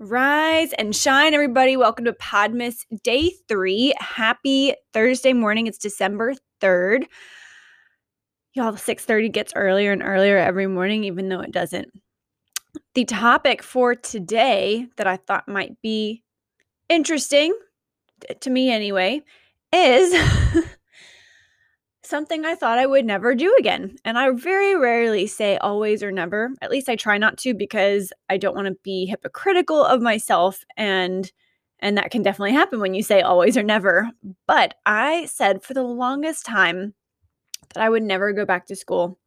Rise and shine, everybody. Welcome to Podmas Day 3. Happy Thursday morning. It's December 3rd. Y'all, 6.30 gets earlier and earlier every morning, even though it doesn't. The topic for today that I thought might be interesting, to me anyway, is something I thought I would never do again. And I very rarely say always or never. At least I try not to because I don't want to be hypocritical of myself and and that can definitely happen when you say always or never. But I said for the longest time that I would never go back to school.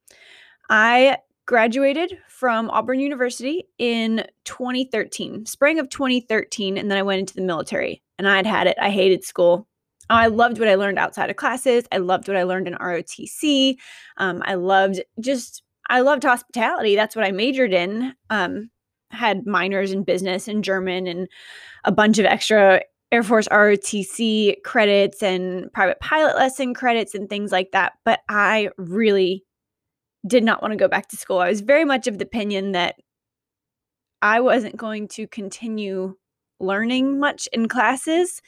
I graduated from Auburn University in 2013, spring of 2013, and then I went into the military and I'd had it. I hated school. I loved what I learned outside of classes. I loved what I learned in ROTC. Um, I loved just, I loved hospitality. That's what I majored in. Um, had minors in business and German and a bunch of extra Air Force ROTC credits and private pilot lesson credits and things like that. But I really did not want to go back to school. I was very much of the opinion that I wasn't going to continue learning much in classes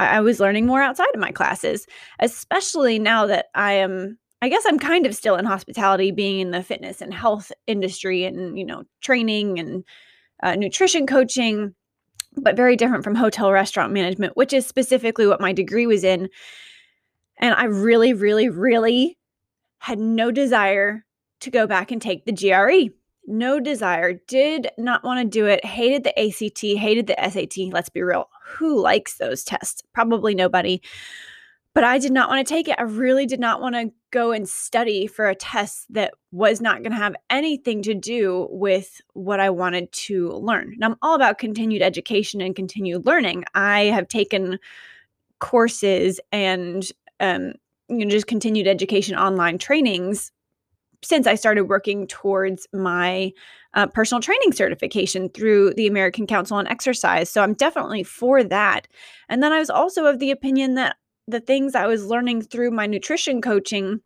I, I was learning more outside of my classes, especially now that I am I guess I'm kind of still in hospitality, being in the fitness and health industry and, you know, training and uh, nutrition coaching, but very different from hotel restaurant management, which is specifically what my degree was in. And I really, really, really had no desire to go back and take the GRE. No desire, did not want to do it, hated the ACT, hated the SAT. Let's be real who likes those tests? Probably nobody. But I did not want to take it. I really did not want to go and study for a test that was not going to have anything to do with what I wanted to learn. And I'm all about continued education and continued learning. I have taken courses and um, you know just continued education online trainings since I started working towards my uh, personal training certification through the American Council on Exercise. So I'm definitely for that. And then I was also of the opinion that the things I was learning through my nutrition coaching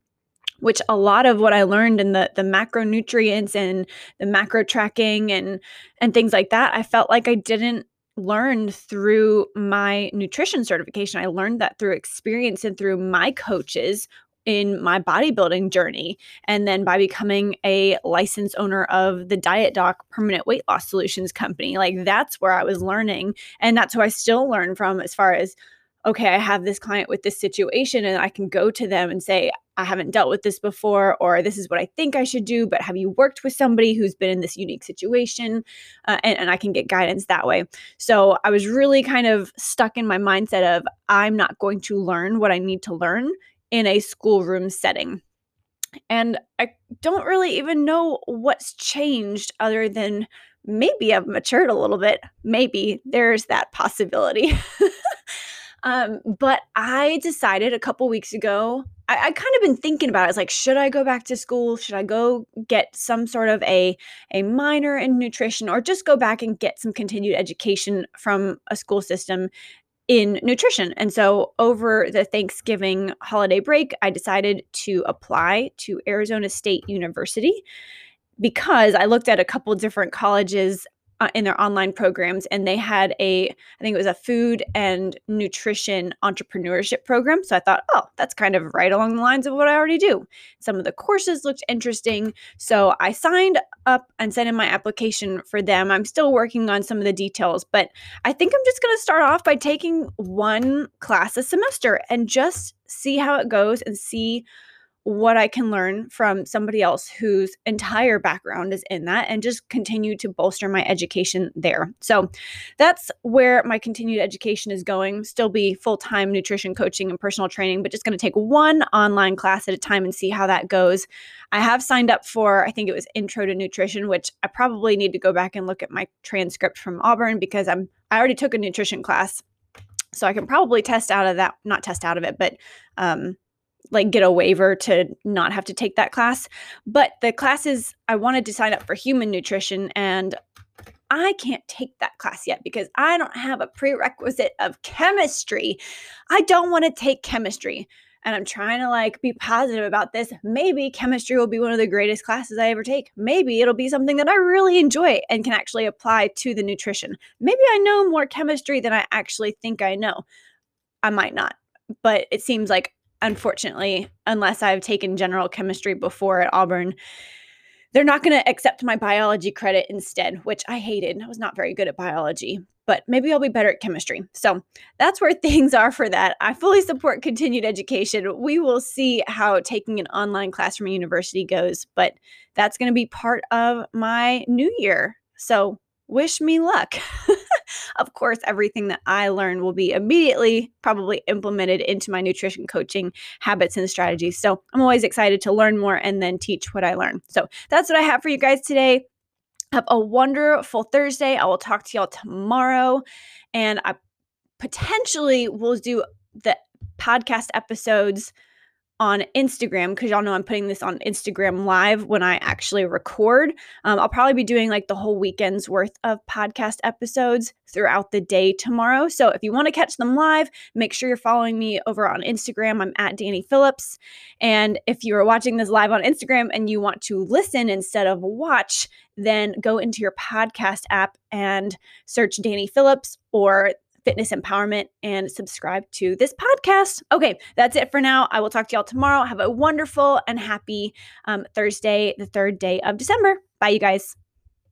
which a lot of what I learned in the the macronutrients and the macro tracking and and things like that, I felt like I didn't learn through my nutrition certification. I learned that through experience and through my coaches in my bodybuilding journey. And then by becoming a licensed owner of the Diet Doc Permanent Weight Loss Solutions Company, like that's where I was learning. And that's who I still learn from as far as, okay, I have this client with this situation and I can go to them and say, I haven't dealt with this before, or this is what I think I should do, but have you worked with somebody who's been in this unique situation? Uh, and, and I can get guidance that way. So I was really kind of stuck in my mindset of, I'm not going to learn what I need to learn in a schoolroom setting. And I don't really even know what's changed other than maybe I've matured a little bit. Maybe there's that possibility. um, but I decided a couple weeks ago, I, I kind of been thinking about it. I was like, should I go back to school? Should I go get some sort of a, a minor in nutrition or just go back and get some continued education from a school system in nutrition. And so over the Thanksgiving holiday break, I decided to apply to Arizona State University because I looked at a couple different colleges uh, in their online programs and they had a i think it was a food and nutrition entrepreneurship program. So i thought oh that's kind of right along the lines of what i already do. Some of the courses looked interesting so i signed up and sent in my application for them. I'm still working on some of the details but i think i'm just going to start off by taking one class a semester and just see how it goes and see what I can learn from somebody else whose entire background is in that and just continue to bolster my education there. So that's where my continued education is going. Still be full time nutrition coaching and personal training, but just going to take one online class at a time and see how that goes. I have signed up for, I think it was Intro to Nutrition, which I probably need to go back and look at my transcript from Auburn because I'm I already took a nutrition class. So I can probably test out of that, not test out of it, but um, like get a waiver to not have to take that class. But the classes I wanted to sign up for human nutrition and I can't take that class yet because I don't have a prerequisite of chemistry. I don't want to take chemistry. and I'm trying to like be positive about this. Maybe chemistry will be one of the greatest classes I ever take. Maybe it'll be something that I really enjoy and can actually apply to the nutrition. Maybe I know more chemistry than I actually think I know. I might not, but it seems like, unfortunately, unless I've taken general chemistry before at Auburn, they're not going to accept my biology credit instead, which I hated. I was not very good at biology, but maybe I'll be better at chemistry. So that's where things are for that. I fully support continued education. We will see how taking an online class from a university goes, but that's going to be part of my new year. So wish me luck. of course, everything that I learn will be immediately probably implemented into my nutrition coaching habits and strategies. So I'm always excited to learn more and then teach what I learn. So that's what I have for you guys today. Have a wonderful Thursday. I will talk to y'all tomorrow. And I potentially will do the podcast episodes on Instagram because y'all know I'm putting this on Instagram live when I actually record. Um, I'll probably be doing like the whole weekend's worth of podcast episodes throughout the day tomorrow. So if you want to catch them live, make sure you're following me over on Instagram. I'm at Danny Phillips. And if you are watching this live on Instagram and you want to listen instead of watch, then go into your podcast app and search Danny Phillips or fitness empowerment and subscribe to this podcast. Okay, that's it for now. I will talk to y'all tomorrow. Have a wonderful and happy um, Thursday, the third day of December. Bye, you guys.